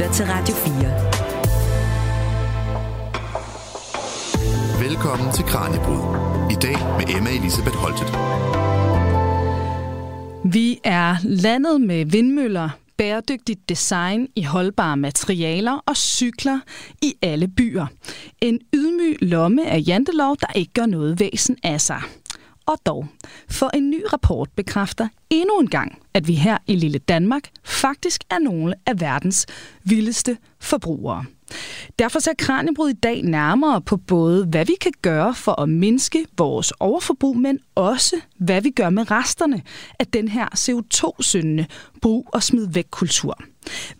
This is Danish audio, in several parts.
lytter til Radio 4. Velkommen til Kranjebrud. I dag med Emma Elisabeth Holtet. Vi er landet med vindmøller, bæredygtigt design i holdbare materialer og cykler i alle byer. En ydmyg lomme af jantelov, der ikke gør noget væsen af sig. Og dog, for en ny rapport bekræfter endnu en gang, at vi her i lille Danmark faktisk er nogle af verdens vildeste forbrugere. Derfor ser Kranjebrud i dag nærmere på både, hvad vi kan gøre for at mindske vores overforbrug, men også, hvad vi gør med resterne af den her CO2-syndende brug og smid væk kultur.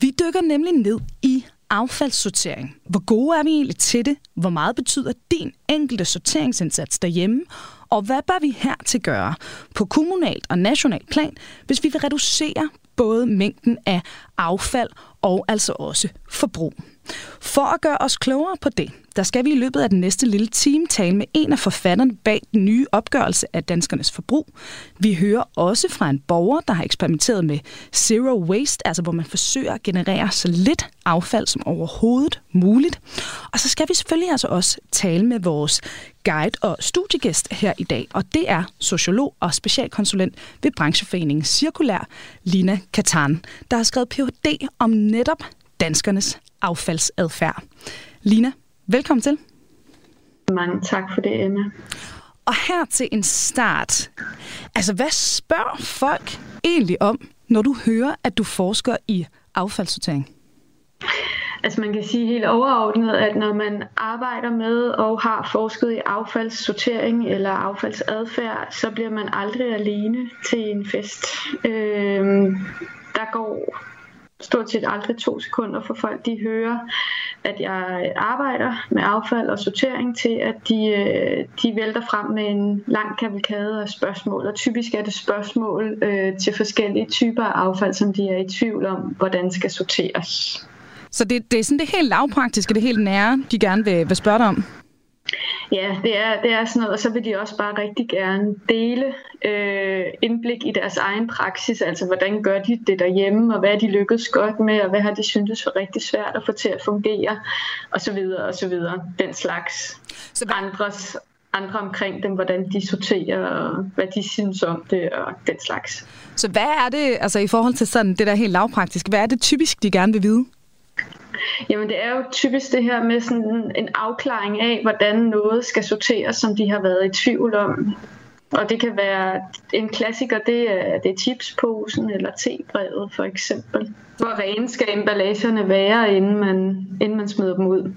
Vi dykker nemlig ned i affaldssortering. Hvor gode er vi egentlig til det? Hvor meget betyder din enkelte sorteringsindsats derhjemme? Og hvad bør vi her til gøre på kommunalt og nationalt plan, hvis vi vil reducere både mængden af affald og altså også forbrug? For at gøre os klogere på det, der skal vi i løbet af den næste lille time tale med en af forfatterne bag den nye opgørelse af danskernes forbrug. Vi hører også fra en borger, der har eksperimenteret med zero waste, altså hvor man forsøger at generere så lidt affald som overhovedet muligt. Og så skal vi selvfølgelig altså også tale med vores guide og studiegæst her i dag, og det er sociolog og specialkonsulent ved brancheforeningen Cirkulær, Lina Katan, der har skrevet Ph.D. om netop danskernes affaldsadfærd. Lina, velkommen til. Mange tak for det, Emma. Og her til en start. Altså, hvad spørger folk egentlig om, når du hører, at du forsker i affaldssortering? Altså man kan sige helt overordnet, at når man arbejder med og har forsket i affaldssortering eller affaldsadfærd, så bliver man aldrig alene til en fest. Øhm, der går stort set aldrig to sekunder for folk, de hører, at jeg arbejder med affald og sortering til, at de, øh, de vælter frem med en lang kavalkade af spørgsmål. Og typisk er det spørgsmål øh, til forskellige typer af affald, som de er i tvivl om, hvordan skal sorteres. Så det, det er sådan det helt lavpraktiske, det helt nære, de gerne vil, vil spørge dig om? Ja, det er, det er sådan noget, og så vil de også bare rigtig gerne dele øh, indblik i deres egen praksis, altså hvordan gør de det derhjemme, og hvad er de lykkedes godt med, og hvad har de syntes for rigtig svært at få til at fungere, og så videre, og så videre. Den slags så hvad... andres, andre omkring dem, hvordan de sorterer, og hvad de synes om det, og den slags. Så hvad er det, altså i forhold til sådan det der helt lavpraktiske, hvad er det typisk, de gerne vil vide? Jamen det er jo typisk det her med sådan en afklaring af, hvordan noget skal sorteres, som de har været i tvivl om. Og det kan være en klassiker, det er, det er chipsposen eller tebrevet for eksempel. Hvor rene skal emballagerne være, inden man, inden man smider dem ud.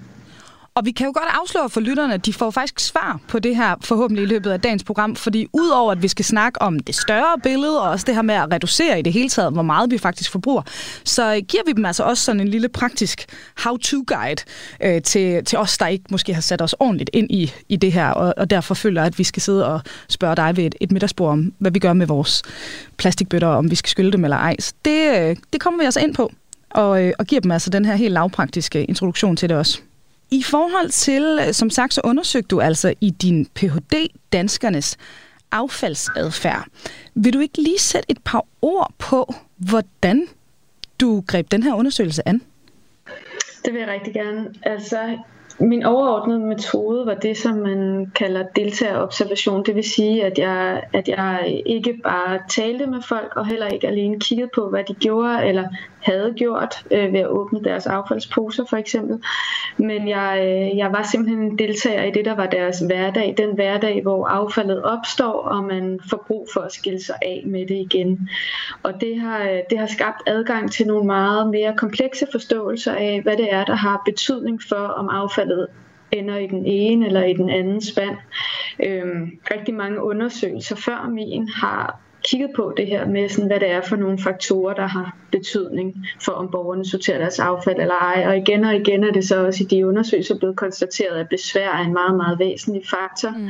Og vi kan jo godt afsløre for lytterne, at de får faktisk svar på det her forhåbentlig i løbet af dagens program, fordi udover at vi skal snakke om det større billede, og også det her med at reducere i det hele taget, hvor meget vi faktisk forbruger, så øh, giver vi dem altså også sådan en lille praktisk how-to-guide øh, til, til os, der ikke måske har sat os ordentligt ind i, i det her, og, og derfor føler at vi skal sidde og spørge dig ved et, et middagsbord om, hvad vi gør med vores plastikbøtter, om vi skal skylde dem eller ej. Så det, øh, det kommer vi altså ind på, og, øh, og giver dem altså den her helt lavpraktiske introduktion til det også. I forhold til, øh, som sagt, så undersøgte du altså i din Ph.D. danskernes affaldsadfærd. Vil du ikke lige sætte et par ord på, hvordan du greb den her undersøgelse an? Det vil jeg rigtig gerne. Altså, min overordnede metode var det, som man kalder deltagerobservation. Det vil sige, at jeg, at jeg ikke bare talte med folk, og heller ikke alene kiggede på, hvad de gjorde, eller havde gjort øh, ved at åbne deres affaldsposer for eksempel. Men jeg, øh, jeg var simpelthen en deltager i det, der var deres hverdag. Den hverdag, hvor affaldet opstår, og man får brug for at skille sig af med det igen. Og det har, øh, det har skabt adgang til nogle meget mere komplekse forståelser af, hvad det er, der har betydning for, om affaldet ender i den ene eller i den anden spand. Øhm, rigtig mange undersøgelser før min har kigget på det her med, sådan, hvad det er for nogle faktorer, der har betydning for, om borgerne sorterer deres affald eller ej. Og igen og igen er det så også i de undersøgelser blevet konstateret, at besvær er en meget, meget væsentlig faktor. Mm.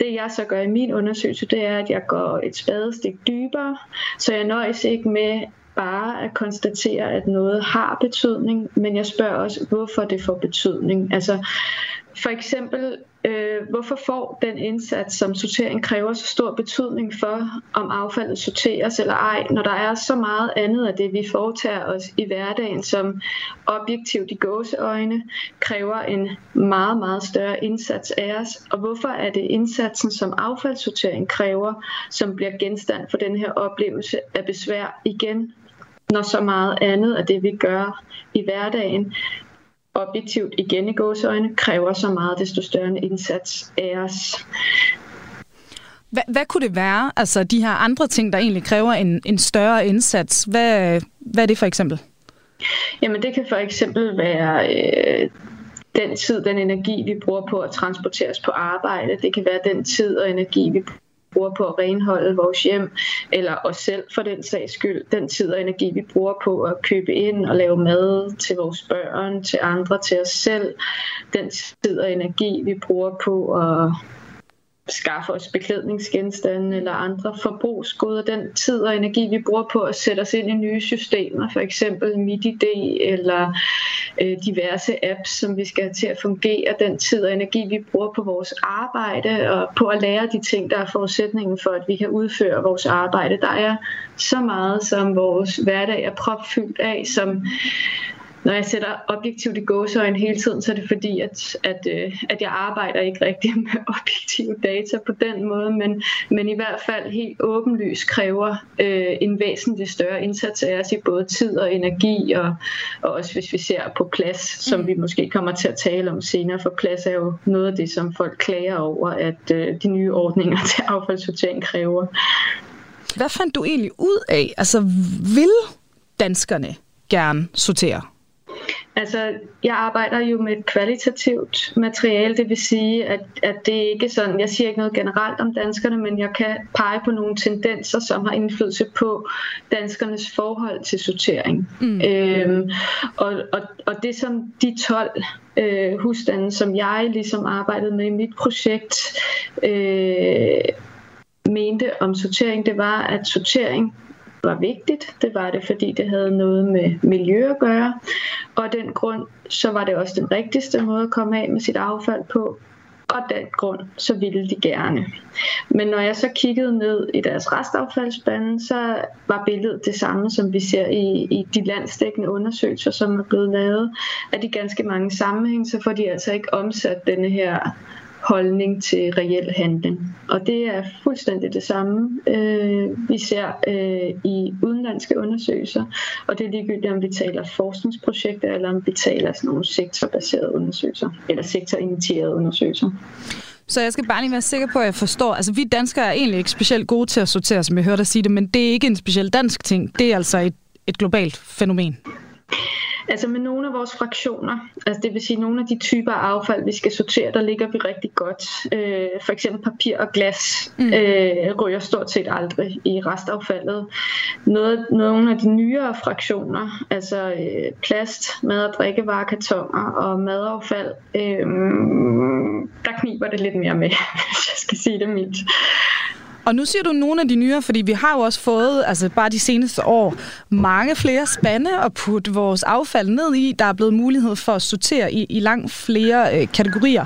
Det jeg så gør i min undersøgelse, det er, at jeg går et spadestik dybere, så jeg nøjes ikke med bare at konstatere, at noget har betydning, men jeg spørger også, hvorfor det får betydning. Altså, for eksempel øh, hvorfor får den indsats, som sortering kræver, så stor betydning for, om affaldet sorteres eller ej, når der er så meget andet af det, vi foretager os i hverdagen, som objektivt i gåseøjne kræver en meget, meget større indsats af os. Og hvorfor er det indsatsen, som affaldssortering kræver, som bliver genstand for den her oplevelse af besvær igen, når så meget andet af det, vi gør i hverdagen, objektivt igen i gåseøjne, kræver så meget, desto større en indsats af os. Hvad, hvad kunne det være, altså de her andre ting, der egentlig kræver en, en større indsats? Hvad, hvad er det for eksempel? Jamen det kan for eksempel være øh, den tid, den energi, vi bruger på at transporteres på arbejde. Det kan være den tid og energi, vi bruger på at renholde vores hjem, eller os selv for den sags skyld, den tid og energi, vi bruger på at købe ind og lave mad til vores børn, til andre, til os selv, den tid og energi, vi bruger på at skaffe os beklædningsgenstande eller andre forbrugsgoder, den tid og energi, vi bruger på at sætte os ind i nye systemer, for eksempel MidiD eller øh, diverse apps, som vi skal have til at fungere, den tid og energi, vi bruger på vores arbejde og på at lære de ting, der er forudsætningen for, at vi kan udføre vores arbejde. Der er så meget, som vores hverdag er propfyldt af, som når jeg sætter objektivt i gåsøjne hele tiden, så er det fordi, at, at, øh, at jeg arbejder ikke rigtig med objektive data på den måde, men, men i hvert fald helt åbenlyst kræver øh, en væsentlig større indsats af os i både tid og energi, og, og også hvis vi ser på plads, som mm. vi måske kommer til at tale om senere, for plads er jo noget af det, som folk klager over, at øh, de nye ordninger til affaldssortering kræver. Hvad fandt du egentlig ud af? Altså, vil danskerne gerne sortere? Altså, jeg arbejder jo med et kvalitativt materiale, det vil sige, at, at det ikke sådan, jeg siger ikke noget generelt om danskerne, men jeg kan pege på nogle tendenser, som har indflydelse på danskernes forhold til sortering. Mm. Øhm, og, og, og det som de 12 øh, husstande, som jeg ligesom arbejdede med i mit projekt, øh, mente om sortering, det var, at sortering var vigtigt. Det var det, fordi det havde noget med miljø at gøre. Og af den grund, så var det også den rigtigste måde at komme af med sit affald på. Og af den grund, så ville de gerne. Men når jeg så kiggede ned i deres restaffaldsbande, så var billedet det samme, som vi ser i, i de landsdækkende undersøgelser, som er blevet lavet. At i ganske mange sammenhæng, så får de altså ikke omsat denne her holdning til reel handling. Og det er fuldstændig det samme, øh, vi ser øh, i udenlandske undersøgelser, og det er ligegyldigt, om vi taler forskningsprojekter, eller om vi taler sådan nogle sektorbaserede undersøgelser, eller sektorinitierede undersøgelser. Så jeg skal bare lige være sikker på, at jeg forstår. Altså, vi danskere er egentlig ikke specielt gode til at sortere, som jeg hørte dig sige det, men det er ikke en speciel dansk ting. Det er altså et, et globalt fænomen. Altså med nogle af vores fraktioner, altså det vil sige nogle af de typer af affald, vi skal sortere, der ligger vi rigtig godt. Øh, for eksempel papir og glas mm. øh, ryger stort set aldrig i restaffaldet. Noget, nogle af de nyere fraktioner, altså øh, plast, mad- og drikkevarer, kartoner og madaffald, øh, der kniber det lidt mere med, hvis jeg skal sige det mildt. Og nu siger du nogle af de nyere, fordi vi har jo også fået, altså bare de seneste år, mange flere spande at putte vores affald ned i. Der er blevet mulighed for at sortere i, i langt flere øh, kategorier.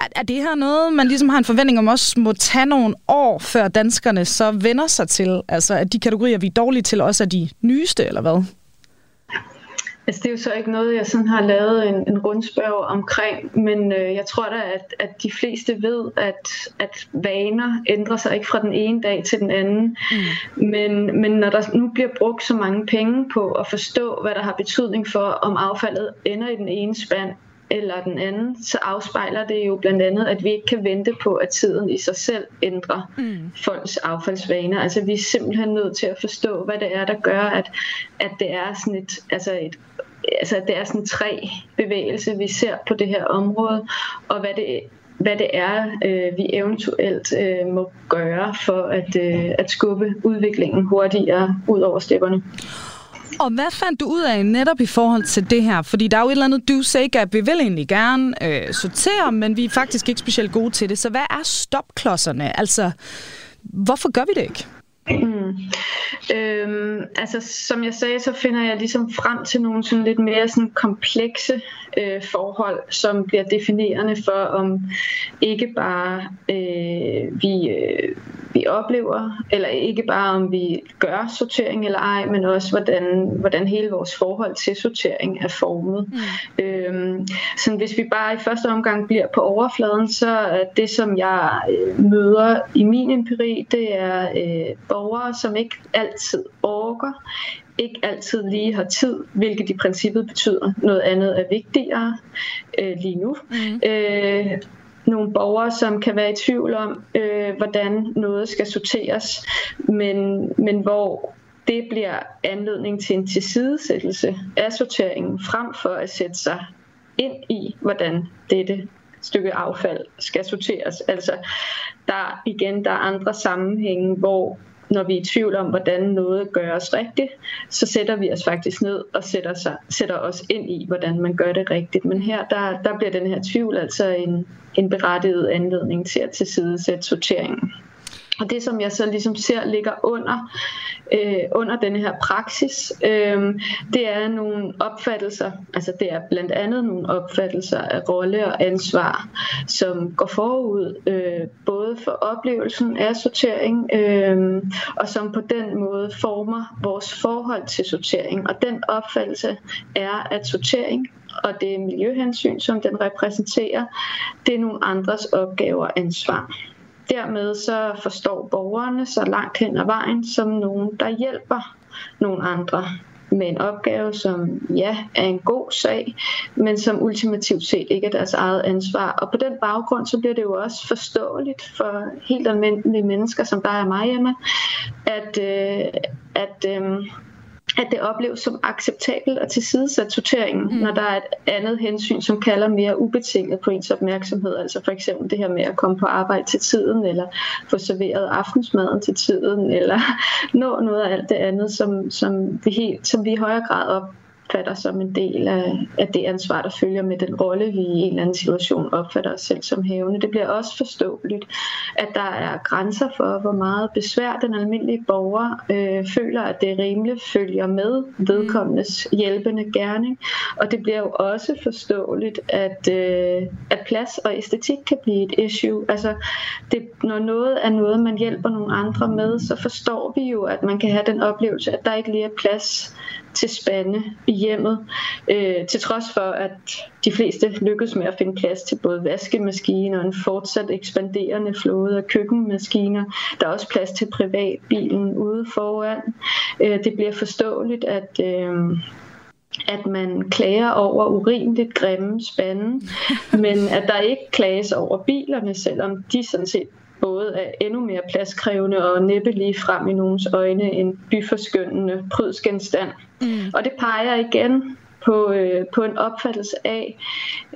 Er, er det her noget, man ligesom har en forventning om også må tage nogle år, før danskerne så vender sig til? Altså at de kategorier, vi er dårlige til, også er de nyeste, eller hvad? Altså det er jo så ikke noget, jeg sådan har lavet en, en rundspørg omkring, men øh, jeg tror da, at, at de fleste ved, at, at vaner ændrer sig ikke fra den ene dag til den anden. Mm. Men, men når der nu bliver brugt så mange penge på at forstå, hvad der har betydning for, om affaldet ender i den ene spand eller den anden, så afspejler det jo blandt andet, at vi ikke kan vente på, at tiden i sig selv ændrer mm. folks affaldsvaner. Altså vi er simpelthen nødt til at forstå, hvad det er, der gør, at, at det er sådan et, altså et altså det er sådan tre bevægelse, vi ser på det her område, og hvad det hvad det er, øh, vi eventuelt øh, må gøre for at, øh, at skubbe udviklingen hurtigere ud over stepperne. Og hvad fandt du ud af netop i forhold til det her? Fordi der er jo et eller andet do say gap. Vi vil egentlig gerne øh, sortere, men vi er faktisk ikke specielt gode til det. Så hvad er stopklodserne? Altså, hvorfor gør vi det ikke? Mm. Øhm, altså som jeg sagde, så finder jeg ligesom frem til nogle sådan lidt mere sådan komplekse øh, forhold, som bliver definerende for, om ikke bare øh, vi, øh, vi oplever, eller ikke bare om vi gør sortering eller ej, men også hvordan, hvordan hele vores forhold til sortering er formet. Mm. Øhm, så hvis vi bare i første omgang bliver på overfladen, så er det, som jeg øh, møder i min empiri, det er øh, borgere, som ikke altid orker, ikke altid lige har tid, hvilket i princippet betyder noget andet er vigtigere øh, lige nu. Mm. Øh, nogle borgere, som kan være i tvivl om, øh, hvordan noget skal sorteres, men, men hvor det bliver anledning til en tilsidesættelse af sorteringen, frem for at sætte sig ind i, hvordan dette stykke affald skal sorteres. Altså, der igen, der er andre sammenhænge, hvor når vi er i tvivl om, hvordan noget gøres rigtigt, så sætter vi os faktisk ned og sætter, sig, sætter os ind i, hvordan man gør det rigtigt. Men her, der, der bliver den her tvivl altså en, en berettiget anledning til at tilsidesætte sorteringen. Og det, som jeg så ligesom ser ligger under, øh, under denne her praksis, øh, det er nogle opfattelser, altså det er blandt andet nogle opfattelser af rolle og ansvar, som går forud øh, både for oplevelsen af sortering, øh, og som på den måde former vores forhold til sortering. Og den opfattelse er, at sortering og det miljøhensyn, som den repræsenterer, det er nogle andres opgaver og ansvar. Dermed så forstår borgerne så langt hen ad vejen som nogen, der hjælper nogle andre med en opgave, som ja, er en god sag, men som ultimativt set ikke er deres eget ansvar. Og på den baggrund, så bliver det jo også forståeligt for helt almindelige mennesker, som der er mig Emma, at, øh, at øh, at det opleves som acceptabelt at tilsidesætte sorteringen, mm. når der er et andet hensyn, som kalder mere ubetinget på ens opmærksomhed. Altså for eksempel det her med at komme på arbejde til tiden, eller få serveret aftensmaden til tiden, eller nå noget af alt det andet, som, som, vi, helt, som vi i højere grad op, opfatter som en del af, af det ansvar, der følger med den rolle, vi i en eller anden situation opfatter os selv som hævende. Det bliver også forståeligt, at der er grænser for, hvor meget besvær den almindelige borger øh, føler, at det rimeligt følger med vedkommendes hjælpende gerning. Og det bliver jo også forståeligt, at, øh, at plads og æstetik kan blive et issue. Altså, det, når noget er noget, man hjælper nogle andre med, så forstår vi jo, at man kan have den oplevelse, at der ikke lige er plads til spande i hjemmet, øh, til trods for, at de fleste lykkes med at finde plads til både vaskemaskiner og en fortsat ekspanderende flåde af køkkenmaskiner. Der er også plads til privatbilen ude foran. Øh, det bliver forståeligt, at... Øh, at man klager over urimeligt grimme spande, men at der ikke klages over bilerne, selvom de sådan set både er endnu mere pladskrævende og næppe lige frem i nogens øjne en byforskyndende prydsgenstand. Mm. Og det peger igen på, øh, på en opfattelse af,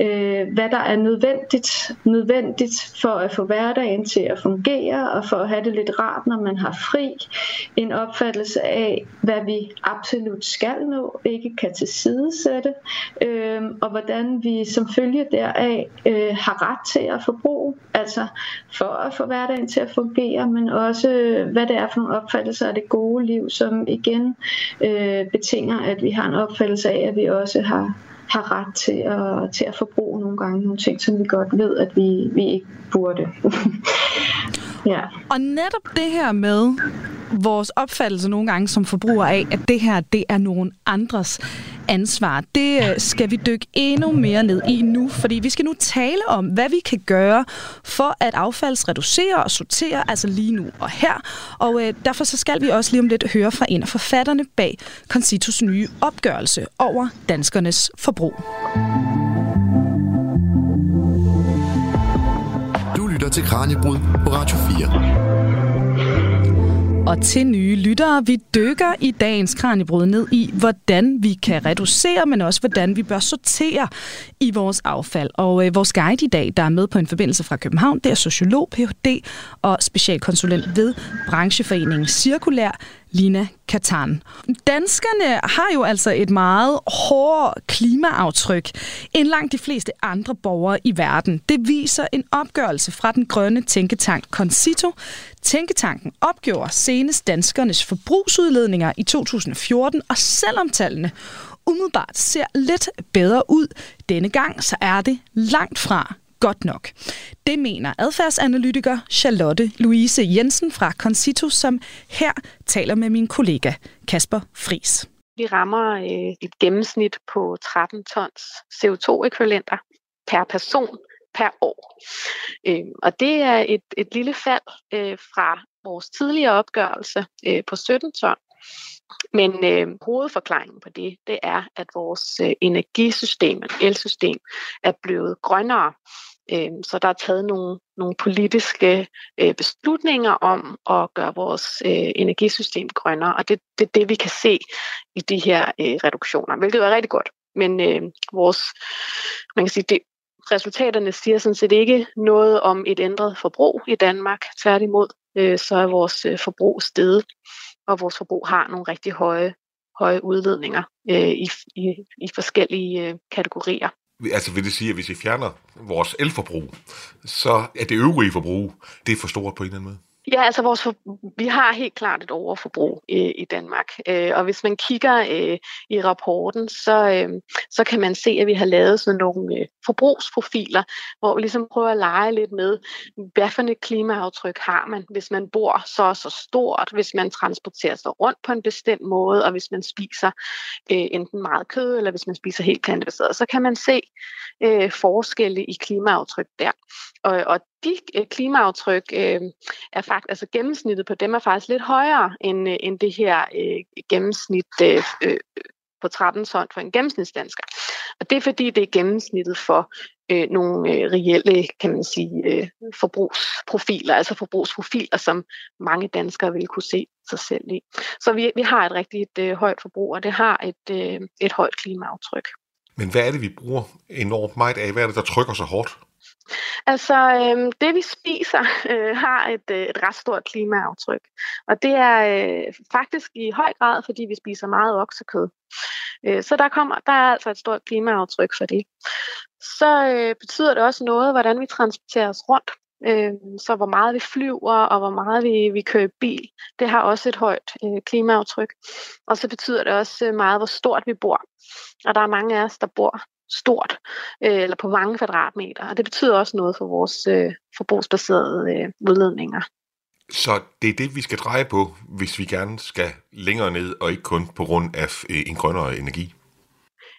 øh, hvad der er nødvendigt, nødvendigt for at få hverdagen til at fungere og for at have det lidt rart, når man har fri. En opfattelse af, hvad vi absolut skal nå, ikke kan tilsidesætte, øh, og hvordan vi som følge deraf øh, har ret til at forbruge, altså for at få hverdagen til at fungere, men også øh, hvad det er for nogle opfattelser af det gode liv, som igen øh, betinger, at vi har en opfattelse af, at vi også har, har ret til at, til at forbruge nogle gange nogle ting, som vi godt ved, at vi, vi ikke burde. ja. Og netop det her med vores opfattelse nogle gange som forbrugere af, at det her det er nogen andres ansvar, det øh, skal vi dykke endnu mere ned i nu, fordi vi skal nu tale om, hvad vi kan gøre for at affaldsreducere og sortere, altså lige nu og her. Og øh, derfor så skal vi også lige om lidt høre fra en af forfatterne bag Concitos nye opgørelse over danskernes forbrug. Til Kranjebrud på Radio 4. Og til nye lyttere, vi dykker i dagens Kranjebrud ned i, hvordan vi kan reducere, men også hvordan vi bør sortere i vores affald. Og øh, vores guide i dag, der er med på en forbindelse fra København, det er sociolog, Ph.D. og specialkonsulent ved brancheforeningen Cirkulær, Lina Katan. Danskerne har jo altså et meget hårdere klimaaftryk end langt de fleste andre borgere i verden. Det viser en opgørelse fra den grønne tænketank Concito. Tænketanken opgjorde senest danskernes forbrugsudledninger i 2014, og selvom tallene umiddelbart ser lidt bedre ud denne gang, så er det langt fra godt nok. Det mener adfærdsanalytiker Charlotte Louise Jensen fra Concito, som her taler med min kollega Kasper Fris. Vi rammer øh, et gennemsnit på 13 tons CO2-ekvivalenter per person per år. Øhm, og det er et, et lille fald øh, fra vores tidligere opgørelse øh, på 17 ton. Men øh, hovedforklaringen på det, det er, at vores øh, energisystem, elsystem, er blevet grønnere. Øh, så der er taget nogle, nogle politiske øh, beslutninger om at gøre vores øh, energisystem grønnere, og det er det, det, vi kan se i de her øh, reduktioner, hvilket er rigtig godt. Men øh, vores, man kan sige, det, resultaterne siger sådan set ikke noget om et ændret forbrug i Danmark. Tværtimod, øh, så er vores øh, forbrug steget, og vores forbrug har nogle rigtig høje, høje udledninger øh, i, i, i forskellige øh, kategorier. Altså vil det sige, at hvis vi fjerner vores elforbrug, så er det øvrige forbrug, det er for stort på en eller anden måde? Ja, altså vores for, vi har helt klart et overforbrug i, i Danmark, øh, og hvis man kigger øh, i rapporten, så, øh, så kan man se, at vi har lavet sådan nogle øh, forbrugsprofiler, hvor vi ligesom prøver at lege lidt med, hvad for et klimaaftryk har man, hvis man bor så så stort, hvis man transporterer sig rundt på en bestemt måde, og hvis man spiser øh, enten meget kød, eller hvis man spiser helt plantebaseret, så kan man se øh, forskelle i klimaaftryk der. Og, og de øh, klimaaftryk øh, er faktisk, altså gennemsnittet på dem er faktisk lidt højere end, øh, end det her øh, gennemsnit øh, øh, på 13 ton for en gennemsnitsdansker. Og det er fordi, det er gennemsnittet for øh, nogle øh, reelle, kan man sige, øh, forbrugsprofiler, altså forbrugsprofiler, som mange danskere vil kunne se sig selv i. Så vi, vi har et rigtig øh, højt forbrug, og det har et, øh, et højt klimaaftryk. Men hvad er det, vi bruger enormt meget af? Hvad er det, der trykker så hårdt? Altså, øh, det vi spiser øh, har et, øh, et ret stort klimaaftryk. Og det er øh, faktisk i høj grad, fordi vi spiser meget oksekød. Øh, så der, kommer, der er altså et stort klimaaftryk for det. Så øh, betyder det også noget, hvordan vi transporterer os rundt. Øh, så hvor meget vi flyver, og hvor meget vi, vi kører bil, det har også et højt øh, klimaaftryk. Og så betyder det også øh, meget, hvor stort vi bor. Og der er mange af os, der bor stort, øh, eller på mange kvadratmeter. Og det betyder også noget for vores øh, forbrugsbaserede øh, udledninger. Så det er det, vi skal dreje på, hvis vi gerne skal længere ned, og ikke kun på grund af øh, en grønnere energi?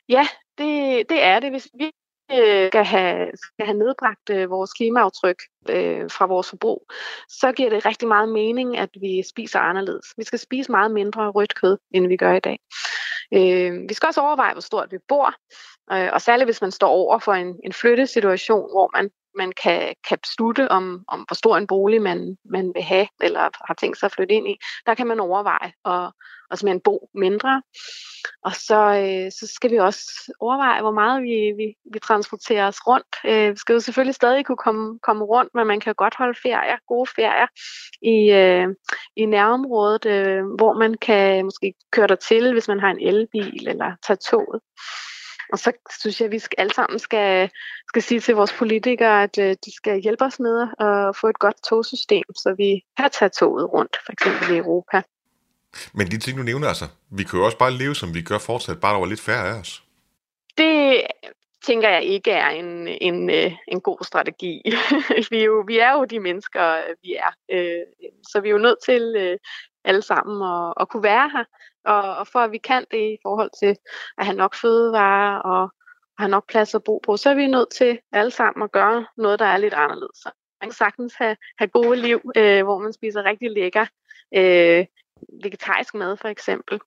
Ja, det, det er det. Hvis vi øh, skal have, skal have nedbragt øh, vores klimaaftryk øh, fra vores forbrug, så giver det rigtig meget mening, at vi spiser anderledes. Vi skal spise meget mindre rødt kød, end vi gør i dag. Øh, vi skal også overveje, hvor stort vi bor, øh, og særligt hvis man står over for en, en flyttesituation, hvor man man kan, kan beslutte om, om, hvor stor en bolig man, man vil have, eller har tænkt sig at flytte ind i. Der kan man overveje at, at simpelthen bo mindre. Og så, øh, så skal vi også overveje, hvor meget vi, vi, vi transporterer os rundt. Øh, vi skal jo selvfølgelig stadig kunne komme, komme rundt, men man kan godt holde ferier, gode ferier i, øh, i nærområdet, øh, hvor man kan måske køre der til, hvis man har en elbil eller tage toget. Og så synes jeg, at vi alle sammen skal, skal sige til vores politikere, at øh, de skal hjælpe os med at få et godt togsystem, så vi kan tage toget rundt, for eksempel i Europa. Men de ting, du nævner altså, vi kan jo også bare leve, som vi gør fortsat, bare der var lidt færre af os. Det tænker jeg ikke er en, en, øh, en god strategi. vi, er jo, vi er jo de mennesker, vi er. Øh, så vi er jo nødt til alle sammen at, at kunne være her. Og, og for at vi kan det i forhold til at have nok fødevarer og have nok plads at bo på, så er vi nødt til alle sammen at gøre noget, der er lidt anderledes. Så man kan sagtens have, have gode liv, øh, hvor man spiser rigtig lækker øh, vegetarisk mad for eksempel,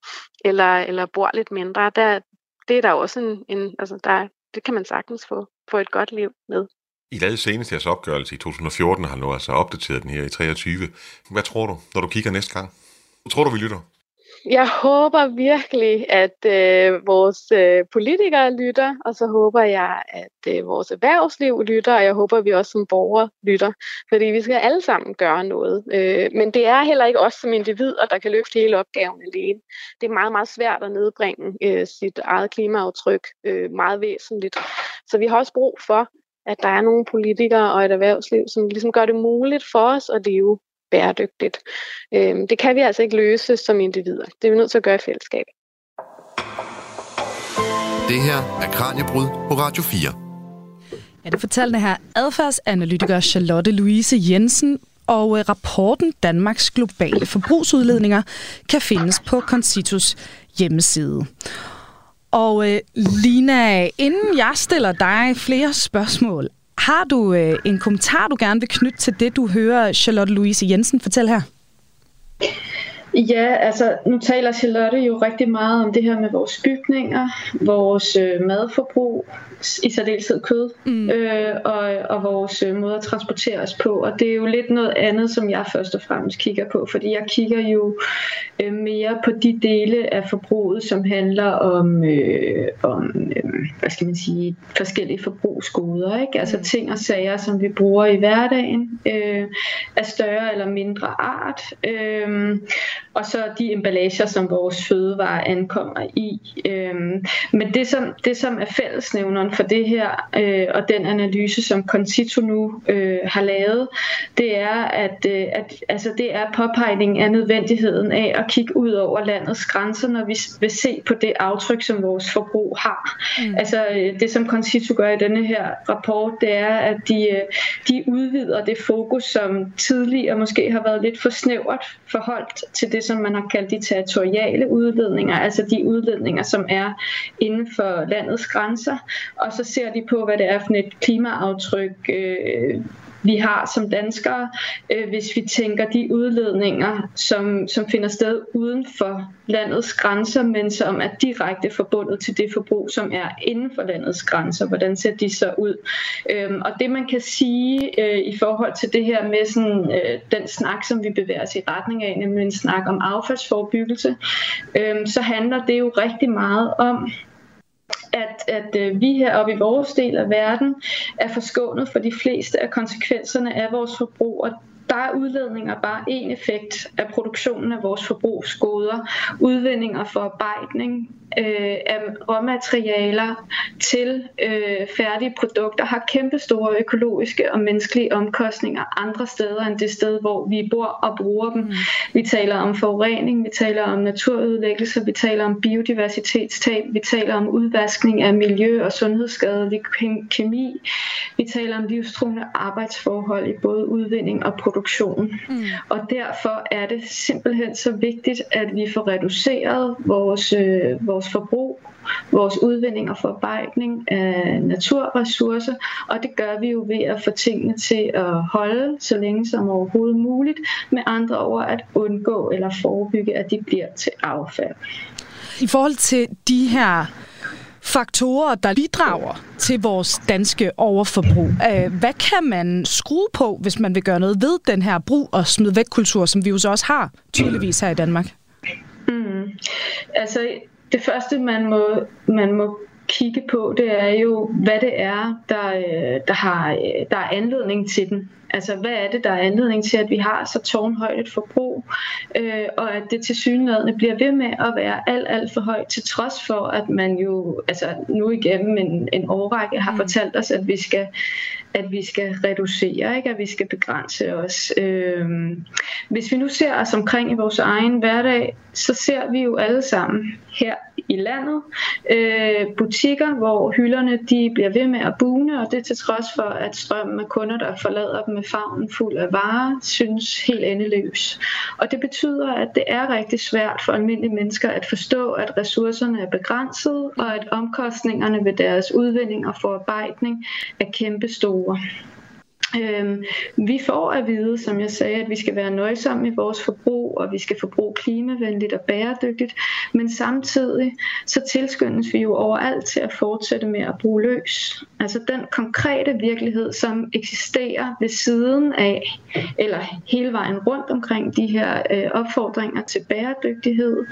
eller, eller bor lidt mindre. Der, det er der også en, en altså der, det kan man sagtens få, få et godt liv med. I lavede senest jeres opgørelse i 2014, har nu altså opdateret den her i 23. Hvad tror du, når du kigger næste gang? Tror du, vi lytter? Jeg håber virkelig, at øh, vores øh, politikere lytter, og så håber jeg, at øh, vores erhvervsliv lytter, og jeg håber, at vi også som borgere lytter. Fordi vi skal alle sammen gøre noget. Øh, men det er heller ikke os som individer, der kan løfte hele opgaven alene. Det er meget, meget svært at nedbringe øh, sit eget klimaaftryk øh, meget væsentligt. Så vi har også brug for, at der er nogle politikere og et erhvervsliv, som ligesom gør det muligt for os at leve bæredygtigt. Øhm, det kan vi altså ikke løse som individer. Det er vi nødt til at gøre i fællesskab. Det her er Kranjebrud på Radio 4. Ja, det fortalte her adfærdsanalytiker Charlotte Louise Jensen, og øh, rapporten Danmarks globale forbrugsudledninger kan findes på Concitus hjemmeside. Og øh, Lina, inden jeg stiller dig flere spørgsmål, har du øh, en kommentar, du gerne vil knytte til det, du hører Charlotte Louise Jensen fortælle her? Ja, altså nu taler Charlotte jo rigtig meget om det her med vores bygninger, vores øh, madforbrug, i særdeleshed kød, mm. øh, og, og vores øh, måde at transportere os på. Og det er jo lidt noget andet, som jeg først og fremmest kigger på, fordi jeg kigger jo øh, mere på de dele af forbruget, som handler om, øh, om øh, hvad skal man sige, forskellige forbrugsgoder. Ikke? Altså mm. ting og sager, som vi bruger i hverdagen, øh, af større eller mindre art. Øh, og så de emballager, som vores fødevarer ankommer i. Øhm, men det som, det, som er fællesnævneren for det her, øh, og den analyse, som Concito nu øh, har lavet, det er, at, øh, at altså, det er påpegning af nødvendigheden af at kigge ud over landets grænser, når vi vil se på det aftryk, som vores forbrug har. Mm. Altså øh, det, som Concito gør i denne her rapport, det er, at de, øh, de udvider det fokus, som tidligere måske har været lidt for snævert forholdt til det, som man har kaldt de territoriale udledninger, altså de udledninger, som er inden for landets grænser, og så ser de på, hvad det er for et klimaaftryk, øh, vi har som danskere, øh, hvis vi tænker de udledninger, som, som finder sted uden for landets grænser, men som er direkte forbundet til det forbrug, som er inden for landets grænser. Hvordan ser de så ud? Øhm, og det man kan sige øh, i forhold til det her med sådan, øh, den snak, som vi bevæger os i retning af, nemlig en snak om affaldsforbyggelse, øh, så handler det jo rigtig meget om, at, at øh, vi her oppe i vores del af verden er forskånet for de fleste af konsekvenserne af vores forbrug, og der er udledninger bare en effekt af produktionen af vores forbrugsgoder. Udvinding og forarbejdning øh, af råmaterialer til øh, færdige produkter har kæmpe store økologiske og menneskelige omkostninger andre steder end det sted, hvor vi bor og bruger dem. Mm. Vi taler om forurening, vi taler om naturødelæggelse, vi taler om biodiversitetstab, vi taler om udvaskning af miljø- og sundhedsskadelig kemi, vi taler om livstruende arbejdsforhold i både udvinding og produktion. Mm. Og derfor er det simpelthen så vigtigt, at vi får reduceret vores, øh, vores vores forbrug, vores udvinding og forarbejdning af naturressourcer, og det gør vi jo ved at få tingene til at holde så længe som overhovedet muligt, med andre ord at undgå eller forebygge, at de bliver til affald. I forhold til de her faktorer, der bidrager til vores danske overforbrug. Øh, hvad kan man skrue på, hvis man vil gøre noget ved den her brug og smid væk kultur, som vi jo så også har tydeligvis her i Danmark? Mm. Altså, det første, man må, man må kigge på, det er jo, hvad det er, der, øh, der, har, øh, der er anledning til den. Altså, hvad er det, der er anledning til, at vi har så tårnhøjt et forbrug, øh, og at det til synligheden bliver ved med at være alt, alt for højt, til trods for, at man jo altså, nu igennem en, en årrække har mm. fortalt os, at vi skal, at vi skal reducere, ikke? at vi skal begrænse os. Øhm, hvis vi nu ser os omkring i vores egen hverdag, så ser vi jo alle sammen her i landet. Øh, butikker, hvor hylderne de bliver ved med at bune, og det til trods for, at strømmen af kunder, der forlader dem med favnen fuld af varer, synes helt endeløs. Og det betyder, at det er rigtig svært for almindelige mennesker at forstå, at ressourcerne er begrænsede, og at omkostningerne ved deres udvinding og forarbejdning er kæmpe store. Øhm, vi får at vide, som jeg sagde, at vi skal være nøjsomme i vores forbrug, og vi skal forbruge klimavenligt og bæredygtigt, men samtidig så tilskyndes vi jo overalt til at fortsætte med at bruge løs. Altså den konkrete virkelighed, som eksisterer ved siden af, eller hele vejen rundt omkring de her øh, opfordringer til bæredygtighed,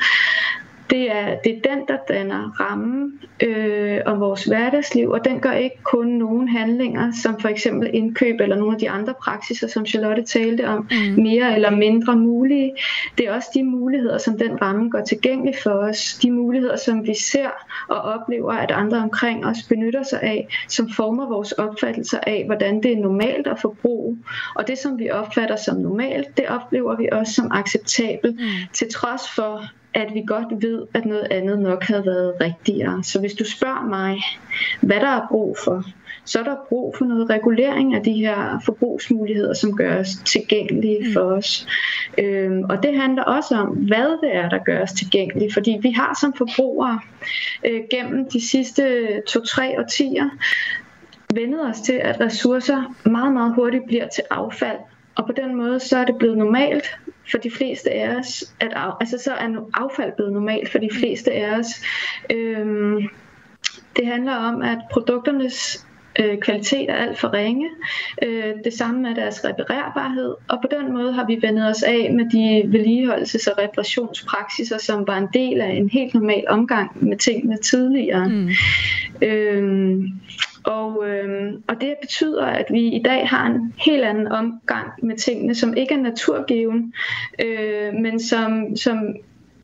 det er, det er den, der danner rammen øh, om vores hverdagsliv, og den gør ikke kun nogle handlinger, som for eksempel indkøb eller nogle af de andre praksiser, som Charlotte talte om, mm. mere eller mindre mulige. Det er også de muligheder, som den ramme gør tilgængelig for os. De muligheder, som vi ser og oplever, at andre omkring os benytter sig af, som former vores opfattelser af, hvordan det er normalt at forbruge. Og det, som vi opfatter som normalt, det oplever vi også som acceptabelt, mm. til trods for, at vi godt ved, at noget andet nok havde været rigtigere. Så hvis du spørger mig, hvad der er brug for, så er der brug for noget regulering af de her forbrugsmuligheder, som gøres tilgængelige mm. for os. Øhm, og det handler også om, hvad det er, der gøres tilgængelige. Fordi vi har som forbrugere øh, gennem de sidste to-tre årtier vendet os til, at ressourcer meget, meget hurtigt bliver til affald. Og på den måde så er det blevet normalt for de fleste af os, at af, altså så er affald blevet normalt for de fleste af os. Øhm, det handler om, at produkternes øh, kvalitet er alt for ringe. Øh, det samme med deres reparerbarhed. Og på den måde har vi vendet os af med de vedligeholdelses- og reparationspraksiser, som var en del af en helt normal omgang med tingene tidligere. Mm. Øhm, og, øh, og det betyder, at vi i dag har en helt anden omgang med tingene, som ikke er naturgiven, øh, men som, som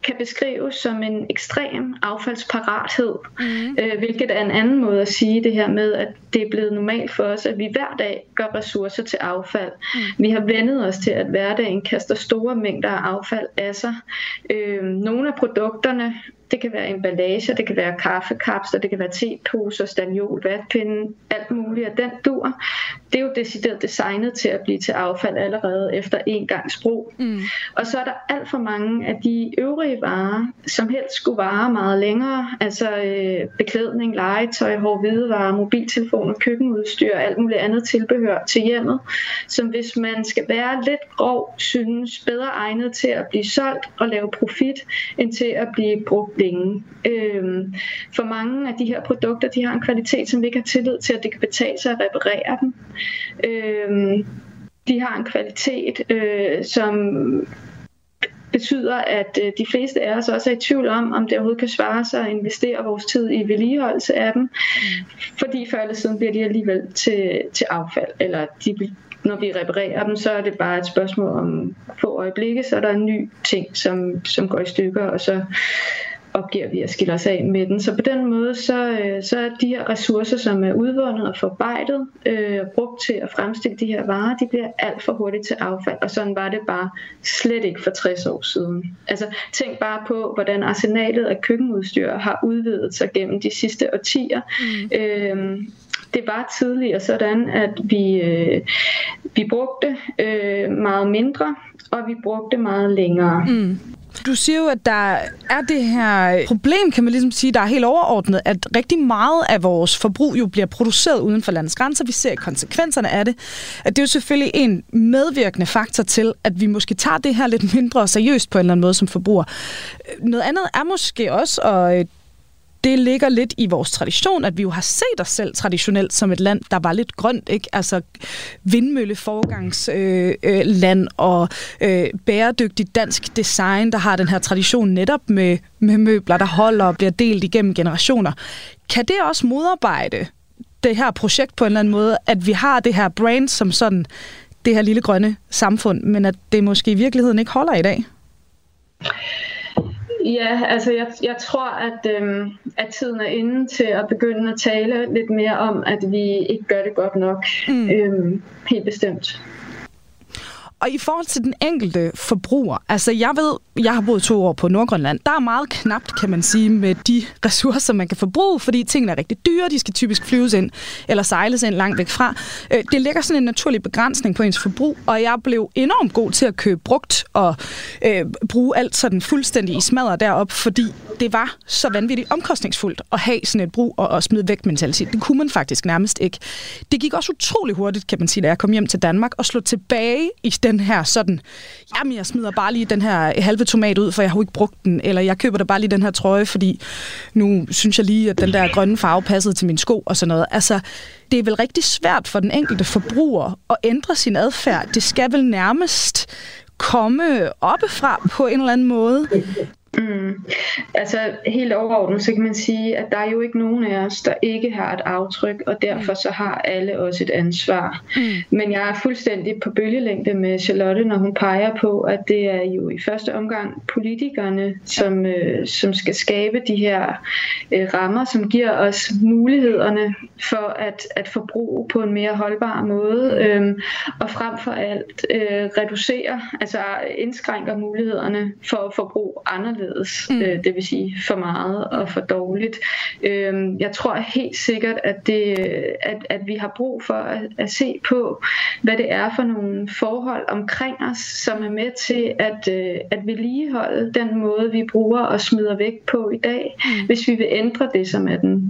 kan beskrives som en ekstrem affaldsparathed, mm. øh, hvilket er en anden måde at sige det her med, at det er blevet normalt for os, at vi hver dag gør ressourcer til affald. Mm. Vi har vendet os til, at hverdagen kaster store mængder af affald af sig. Øh, nogle af produkterne det kan være emballage, det kan være kaffekapsler, det kan være teposer, staniol, vatpinde, alt muligt af den dur. Det er jo decideret designet til at blive til affald allerede efter en gangs brug. Mm. Og så er der alt for mange af de øvrige varer, som helst skulle vare meget længere, altså øh, beklædning, legetøj, hårde hvidevarer, mobiltelefoner, køkkenudstyr og alt muligt andet tilbehør til hjemmet, som hvis man skal være lidt grov, synes bedre egnet til at blive solgt og lave profit, end til at blive brugt længe. Øhm, for mange af de her produkter, de har en kvalitet, som vi ikke har tillid til, at det kan betale sig at reparere dem. Øhm, de har en kvalitet, øh, som betyder, at øh, de fleste af os også er i tvivl om, om det overhovedet kan svare sig at investere vores tid i vedligeholdelse af dem. Fordi før eller siden bliver de alligevel til, til affald, eller de, når vi reparerer dem, så er det bare et spørgsmål om få øjeblikke, så er der en ny ting, som, som går i stykker, og så opgiver vi at skille os af med den. Så på den måde, så, øh, så er de her ressourcer, som er udvundet og forarbejdet, øh, brugt til at fremstille de her varer, de bliver alt for hurtigt til affald. Og sådan var det bare slet ikke for 60 år siden. Altså tænk bare på, hvordan arsenalet af køkkenudstyr har udvidet sig gennem de sidste årtier. Mm. Øh, det var tidligere sådan, at vi, øh, vi brugte øh, meget mindre, og vi brugte meget længere. Mm. Du siger jo, at der er det her problem, kan man ligesom sige, der er helt overordnet, at rigtig meget af vores forbrug jo bliver produceret uden for landets grænser. Vi ser konsekvenserne af det. At det er jo selvfølgelig en medvirkende faktor til, at vi måske tager det her lidt mindre seriøst på en eller anden måde som forbruger. Noget andet er måske også at øh, det ligger lidt i vores tradition, at vi jo har set os selv traditionelt som et land, der var lidt grønt, ikke? Altså vindmølleforgangsland øh, øh, og øh, bæredygtigt dansk design, der har den her tradition netop med, med møbler, der holder og bliver delt igennem generationer. Kan det også modarbejde det her projekt på en eller anden måde, at vi har det her brand som sådan, det her lille grønne samfund, men at det måske i virkeligheden ikke holder i dag? Ja, altså jeg, jeg tror, at, øhm, at tiden er inde til at begynde at tale lidt mere om, at vi ikke gør det godt nok. Mm. Øhm, helt bestemt. Og i forhold til den enkelte forbruger, altså jeg ved, jeg har boet to år på Nordgrønland, der er meget knapt, kan man sige, med de ressourcer, man kan forbruge, fordi tingene er rigtig dyre, de skal typisk flyves ind eller sejles ind langt væk fra. Øh, det lægger sådan en naturlig begrænsning på ens forbrug, og jeg blev enormt god til at købe brugt og øh, bruge alt sådan fuldstændig i smadret derop, fordi det var så vanvittigt omkostningsfuldt at have sådan et brug og, og smide væk mentalitet. Det kunne man faktisk nærmest ikke. Det gik også utrolig hurtigt, kan man sige, da jeg kom hjem til Danmark og slog tilbage i den her sådan, jamen jeg smider bare lige den her halve tomat ud, for jeg har jo ikke brugt den, eller jeg køber da bare lige den her trøje, fordi nu synes jeg lige, at den der grønne farve passede til min sko og sådan noget. Altså, det er vel rigtig svært for den enkelte forbruger at ændre sin adfærd. Det skal vel nærmest komme oppefra på en eller anden måde. Mm. Altså helt overordnet, så kan man sige, at der er jo ikke nogen af os, der ikke har et aftryk, og derfor så har alle også et ansvar. Mm. Men jeg er fuldstændig på bølgelængde med Charlotte, når hun peger på, at det er jo i første omgang politikerne, som, øh, som skal skabe de her øh, rammer, som giver os mulighederne for at, at forbruge på en mere holdbar måde, øh, og frem for alt øh, reducere, altså indskrænker mulighederne for at forbruge anderledes anderledes, mm. øh, det vil sige for meget og for dårligt. Øh, jeg tror helt sikkert, at, det, at, at vi har brug for at, at se på, hvad det er for nogle forhold omkring os, som er med til at, øh, at vedligeholde den måde, vi bruger og smider væk på i dag, mm. hvis vi vil ændre det, som er den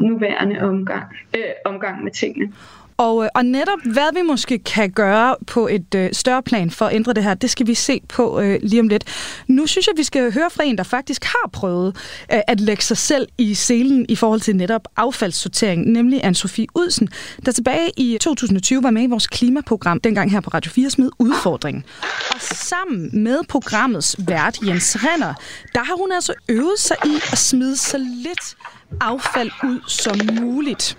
nuværende omgang, øh, omgang med tingene. Og, øh, og netop hvad vi måske kan gøre på et øh, større plan for at ændre det her, det skal vi se på øh, lige om lidt. Nu synes jeg, vi skal høre fra en, der faktisk har prøvet øh, at lægge sig selv i selen i forhold til netop affaldssortering, nemlig Anne-Sophie Udsen, der tilbage i 2020 var med i vores klimaprogram, dengang her på Radio 4 med Udfordringen. Og sammen med programmets vært Jens Renner, der har hun altså øvet sig i at smide så lidt affald ud som muligt.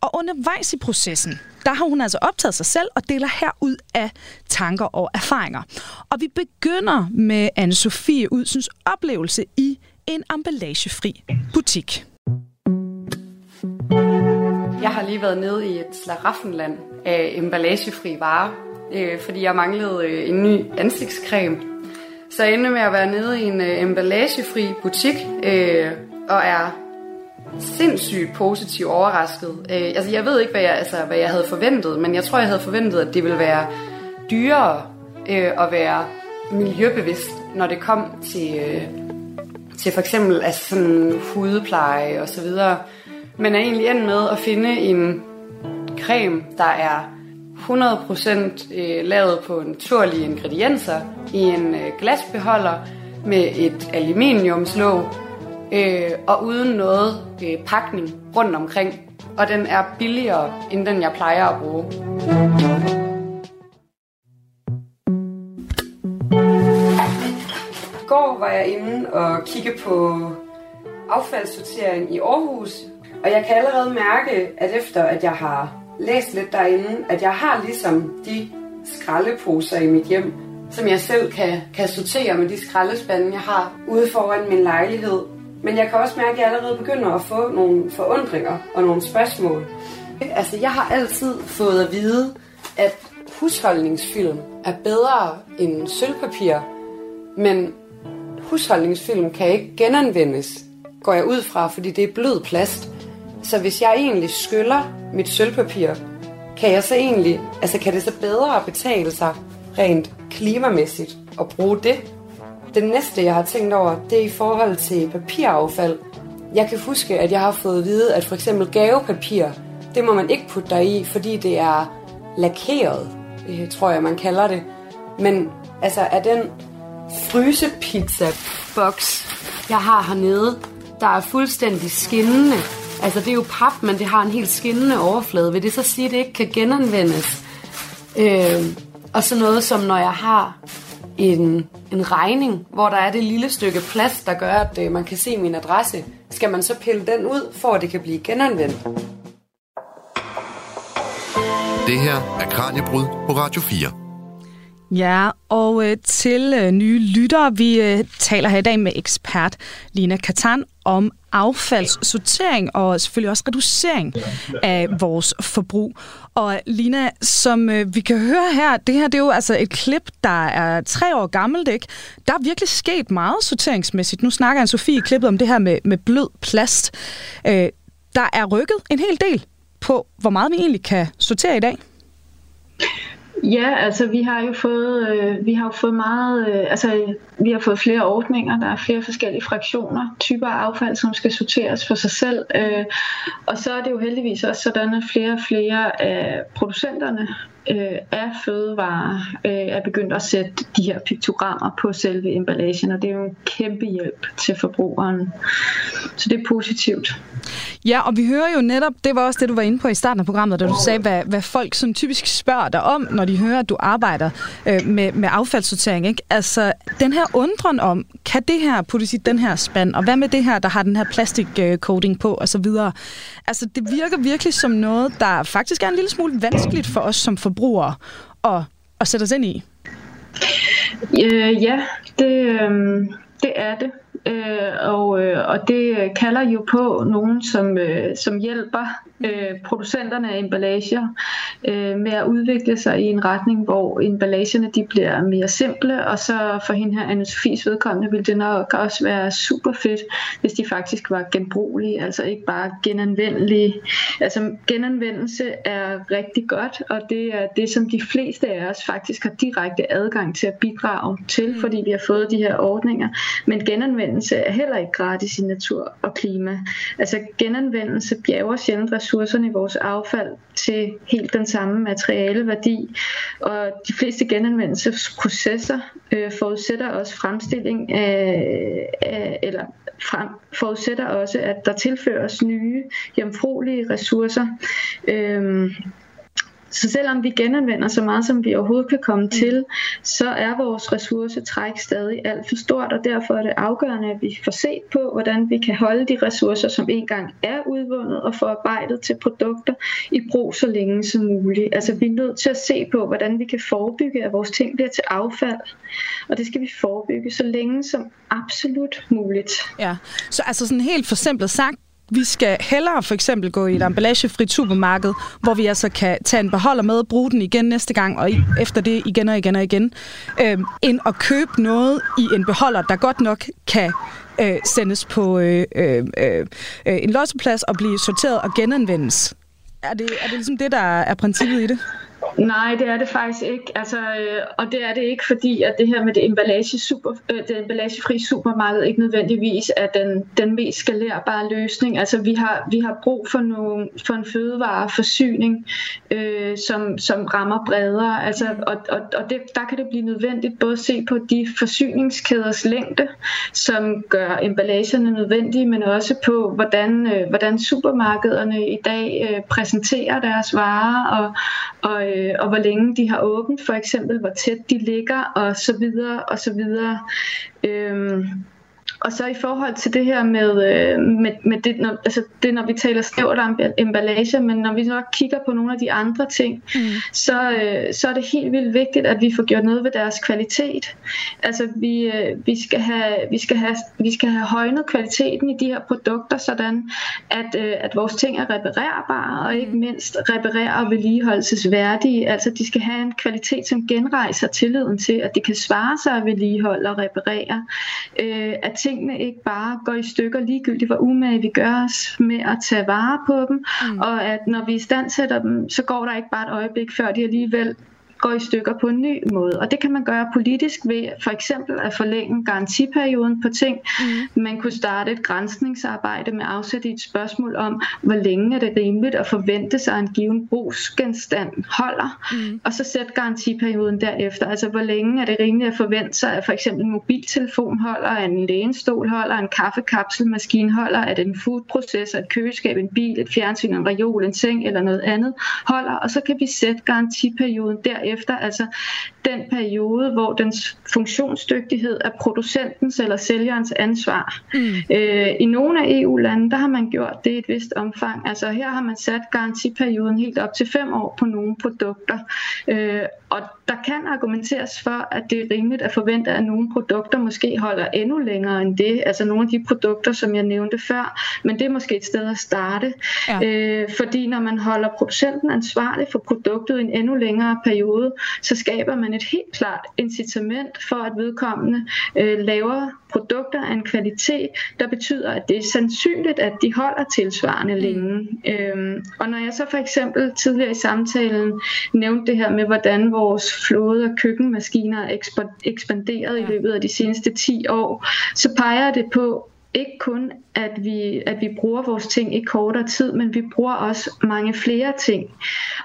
Og undervejs i processen, der har hun altså optaget sig selv og deler her ud af tanker og erfaringer. Og vi begynder med Anne-Sophie Udsens oplevelse i en emballagefri butik. Jeg har lige været nede i et slaraffenland af emballagefri varer, øh, fordi jeg manglede øh, en ny ansigtscreme. Så jeg endte med at være nede i en øh, emballagefri butik, øh, og er sindssygt positivt overrasket. Øh, altså, jeg ved ikke, hvad jeg, altså, hvad jeg havde forventet, men jeg tror, jeg havde forventet, at det ville være dyrere øh, at være miljøbevidst, når det kom til, øh, til for eksempel altså sådan hudpleje og så videre. Men er egentlig endt med at finde en creme, der er 100% øh, lavet på naturlige ingredienser i en øh, glasbeholder med et aluminiumslåg, øh, og uden noget øh, pakning rundt omkring. Og den er billigere, end den jeg plejer at bruge. I går var jeg inde og kigge på affaldssortering i Aarhus, og jeg kan allerede mærke, at efter at jeg har læst lidt derinde, at jeg har ligesom de skraldeposer i mit hjem, som jeg selv kan, kan sortere med de skraldespande, jeg har ude foran min lejlighed. Men jeg kan også mærke, at jeg allerede begynder at få nogle forundringer og nogle spørgsmål. Altså, jeg har altid fået at vide, at husholdningsfilm er bedre end sølvpapir, men husholdningsfilm kan ikke genanvendes, går jeg ud fra, fordi det er blød plast. Så hvis jeg egentlig skyller mit sølvpapir, kan jeg så egentlig, altså kan det så bedre betale sig rent klimamæssigt at bruge det det næste, jeg har tænkt over, det er i forhold til papiraffald. Jeg kan huske, at jeg har fået at vide, at for eksempel gavepapir, det må man ikke putte der i, fordi det er lakeret, øh, tror jeg, man kalder det. Men altså, er den frysepizza-boks, jeg har hernede, der er fuldstændig skinnende. Altså, det er jo pap, men det har en helt skinnende overflade. Vil det så sige, at det ikke kan genanvendes? Øh, og så noget som, når jeg har en, en regning, hvor der er det lille stykke plast, der gør, at øh, man kan se min adresse. Skal man så pille den ud, for at det kan blive genanvendt? Det her er Kranjebrud på Radio 4. Ja, og øh, til øh, nye lyttere, vi øh, taler her i dag med ekspert Lina Katan om affaldssortering og selvfølgelig også reducering af vores forbrug. Og Lina, som øh, vi kan høre her, det her det er jo altså et klip, der er tre år gammelt, ikke? Der er virkelig sket meget sorteringsmæssigt. Nu snakker en Sofie i klippet om det her med, med blød plast. Øh, der er rykket en hel del på, hvor meget vi egentlig kan sortere i dag. Ja, altså vi har jo fået, øh, vi har jo fået meget, øh, altså vi har fået flere ordninger, der er flere forskellige fraktioner, typer af affald, som skal sorteres for sig selv. Øh, og så er det jo heldigvis også sådan, at flere og flere af producenterne øh, af fødevarer øh, er begyndt at sætte de her piktogrammer på selve emballagen, og det er jo en kæmpe hjælp til forbrugeren. Så det er positivt. Ja, og vi hører jo netop, det var også det, du var inde på i starten af programmet, da du sagde, hvad, hvad folk sådan typisk spørger dig om, når de hører, at du arbejder øh, med, med affaldssortering. Ikke? Altså, den her undren om, kan det her puttes i den her spand, og hvad med det her, der har den her plastik-coating øh, på, og så videre. Altså, det virker virkelig som noget, der faktisk er en lille smule vanskeligt for os som forbrugere at, at sætte os ind i. Øh, ja, det, øh, det er det. Øh, og, øh, og det kalder jo på nogen, som, øh, som hjælper øh, producenterne af emballager øh, med at udvikle sig i en retning, hvor emballagerne de bliver mere simple, og så for hende her, Anne Sofies vedkommende, ville det nok også være super fedt, hvis de faktisk var genbrugelige, altså ikke bare genanvendelige. Altså genanvendelse er rigtig godt, og det er det, som de fleste af os faktisk har direkte adgang til at bidrage til, mm. fordi vi har fået de her ordninger. Men genanvendelse er heller ikke gratis i natur og klima. Altså genanvendelse bjerger sjældent ressourcerne i vores affald til helt den samme materialeværdi. Og de fleste genanvendelsesprocesser øh, forudsætter også fremstilling af, af eller frem, forudsætter også, at der tilføres nye, jomfruelige ressourcer. Øh, så selvom vi genanvender så meget, som vi overhovedet kan komme mm. til, så er vores ressourcetræk stadig alt for stort, og derfor er det afgørende, at vi får set på, hvordan vi kan holde de ressourcer, som engang er udvundet og forarbejdet til produkter, i brug så længe som muligt. Altså vi er nødt til at se på, hvordan vi kan forebygge, at vores ting bliver til affald, og det skal vi forebygge så længe som absolut muligt. Ja, så altså sådan helt forsimplet sagt, vi skal hellere for eksempel gå i et emballagefrit supermarked, hvor vi altså kan tage en beholder med og bruge den igen næste gang, og efter det igen og igen og igen, øh, end at købe noget i en beholder, der godt nok kan øh, sendes på øh, øh, øh, en losseplads og blive sorteret og genanvendes. Er det, er det ligesom det, der er princippet i det? Nej, det er det faktisk ikke. Altså, øh, og det er det ikke, fordi at det her med det, emballage super, øh, det emballagefri supermarked ikke nødvendigvis er den, den mest skalerbare løsning. Altså, vi har, vi har brug for, nogle, for en fødevareforsyning, øh, som, som rammer bredere. Altså, og og, og det, der kan det blive nødvendigt både at se på de forsyningskæders længde, som gør emballagerne nødvendige, men også på, hvordan, øh, hvordan supermarkederne i dag øh, præsenterer deres varer og, og øh, og hvor længe de har åbent, for eksempel hvor tæt de ligger og så videre og så videre. Øh, og så i forhold til det her med, øh, med, med det, når, altså det, når vi taler snævert om emballage, men når vi nok kigger på nogle af de andre ting, mm. så, øh, så er det helt vildt vigtigt, at vi får gjort noget ved deres kvalitet. Altså vi, øh, vi, skal have, vi, skal have, vi skal have højnet kvaliteten i de her produkter, sådan at, øh, at vores ting er reparerbare, og ikke mm. mindst reparerer og vedligeholdelsesværdige. Altså de skal have en kvalitet, som genrejser tilliden til, at det kan svare sig at vedligeholde og reparere. Øh, at tingene ikke bare går i stykker ligegyldigt, hvor umage vi gør os med at tage vare på dem, mm. og at når vi istandsætter dem, så går der ikke bare et øjeblik, før de alligevel går i stykker på en ny måde. Og det kan man gøre politisk ved for eksempel at forlænge garantiperioden på ting. Mm. Man kunne starte et grænsningsarbejde med afsæt i et spørgsmål om, hvor længe er det rimeligt at forvente sig, at en given brugsgenstand holder, mm. og så sætte garantiperioden derefter. Altså hvor længe er det rimeligt at forvente sig, at for eksempel en mobiltelefon holder, at en lænestol holder, en kaffekapselmaskine holder, at en foodprocessor, et køleskab, en bil, et fjernsyn, en reol, en seng eller noget andet holder, og så kan vi sætte garantiperioden der derefter, altså den periode, hvor dens funktionsdygtighed er producentens eller sælgerens ansvar. Mm. Øh, I nogle af EU-lande, der har man gjort det i et vist omfang. Altså her har man sat garantiperioden helt op til fem år på nogle produkter. Øh, og der kan argumenteres for, at det er rimeligt at forvente, at nogle produkter måske holder endnu længere end det. Altså nogle af de produkter, som jeg nævnte før. Men det er måske et sted at starte. Ja. Øh, fordi når man holder producenten ansvarlig for produktet i en endnu længere periode, så skaber man et helt klart incitament for, at vedkommende øh, laver produkter af en kvalitet, der betyder, at det er sandsynligt, at de holder tilsvarende mm. længe. Øhm, og når jeg så for eksempel tidligere i samtalen nævnte det her med, hvordan vores flåde af køkkenmaskiner er ekspanderet i løbet af de seneste 10 år, så peger det på, ikke kun, at vi, at vi bruger vores ting i kortere tid, men vi bruger også mange flere ting.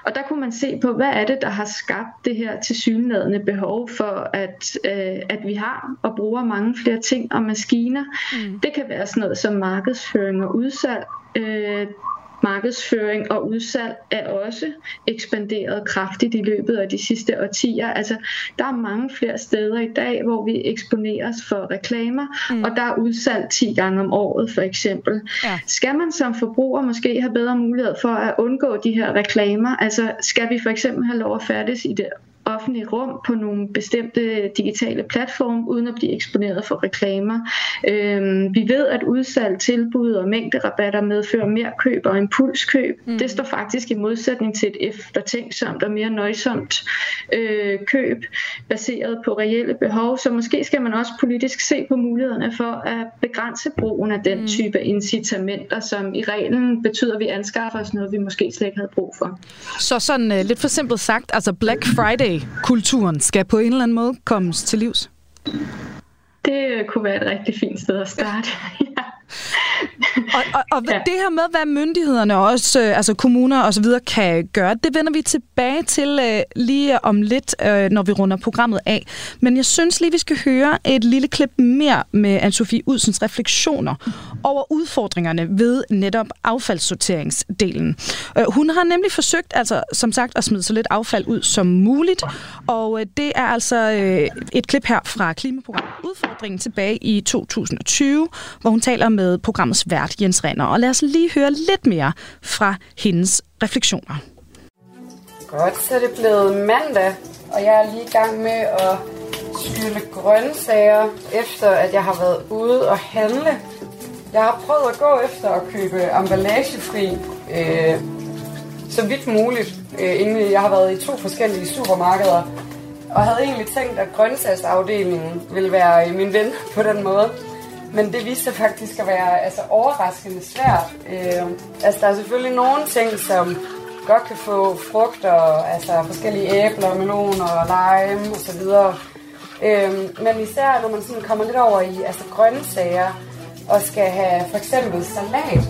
Og der kunne man se på, hvad er det, der har skabt det her tilsyneladende behov for, at, øh, at vi har og bruger mange flere ting og maskiner. Mm. Det kan være sådan noget som markedsføring og udsalg. Øh, markedsføring og udsalg er også ekspanderet kraftigt i løbet af de sidste årtier. Altså, der er mange flere steder i dag, hvor vi eksponeres for reklamer, mm. og der er udsalg 10 gange om året for eksempel. Ja. Skal man som forbruger måske have bedre mulighed for at undgå de her reklamer? Altså, skal vi for eksempel have lov at færdes i det offentlige rum på nogle bestemte digitale platforme, uden at blive eksponeret for reklamer. Øhm, vi ved, at udsalg, tilbud og mængderabatter medfører mere køb og impulskøb. Mm. Det står faktisk i modsætning til et eftertænksomt og mere nøjsomt øh, køb, baseret på reelle behov. Så måske skal man også politisk se på mulighederne for at begrænse brugen af den mm. type incitamenter, som i reglen betyder, at vi anskaffer os noget, vi måske slet ikke havde brug for. Så sådan uh, lidt for simpelt sagt, altså Black Friday kulturen skal på en eller anden måde kommes til livs? Det kunne være et rigtig fint sted at starte. ja og og, og ja. det her med, hvad myndighederne også, øh, altså kommuner og så videre, kan gøre, det vender vi tilbage til øh, lige om lidt, øh, når vi runder programmet af. Men jeg synes lige, vi skal høre et lille klip mere med Anne-Sophie Udsens refleksioner over udfordringerne ved netop affaldssorteringsdelen. Øh, hun har nemlig forsøgt, altså som sagt, at smide så lidt affald ud som muligt, og øh, det er altså øh, et klip her fra klimaprogrammet Udfordringen tilbage i 2020, hvor hun taler med med programmets vært Jens Renner. Og lad os lige høre lidt mere fra hendes refleksioner. Godt, så er det blevet mandag, og jeg er lige i gang med at skylle grøntsager, efter at jeg har været ude og handle. Jeg har prøvet at gå efter at købe emballagefri øh, så vidt muligt, øh, inden jeg har været i to forskellige supermarkeder, og havde egentlig tænkt, at grøntsagsafdelingen ville være min ven på den måde. Men det viste sig faktisk at være altså, overraskende svært. Øh, altså, der er selvfølgelig nogle ting, som godt kan få frugter, altså forskellige æbler, meloner, lime osv. Øh, men især når man sådan kommer lidt over i altså, grøntsager og skal have for eksempel salat,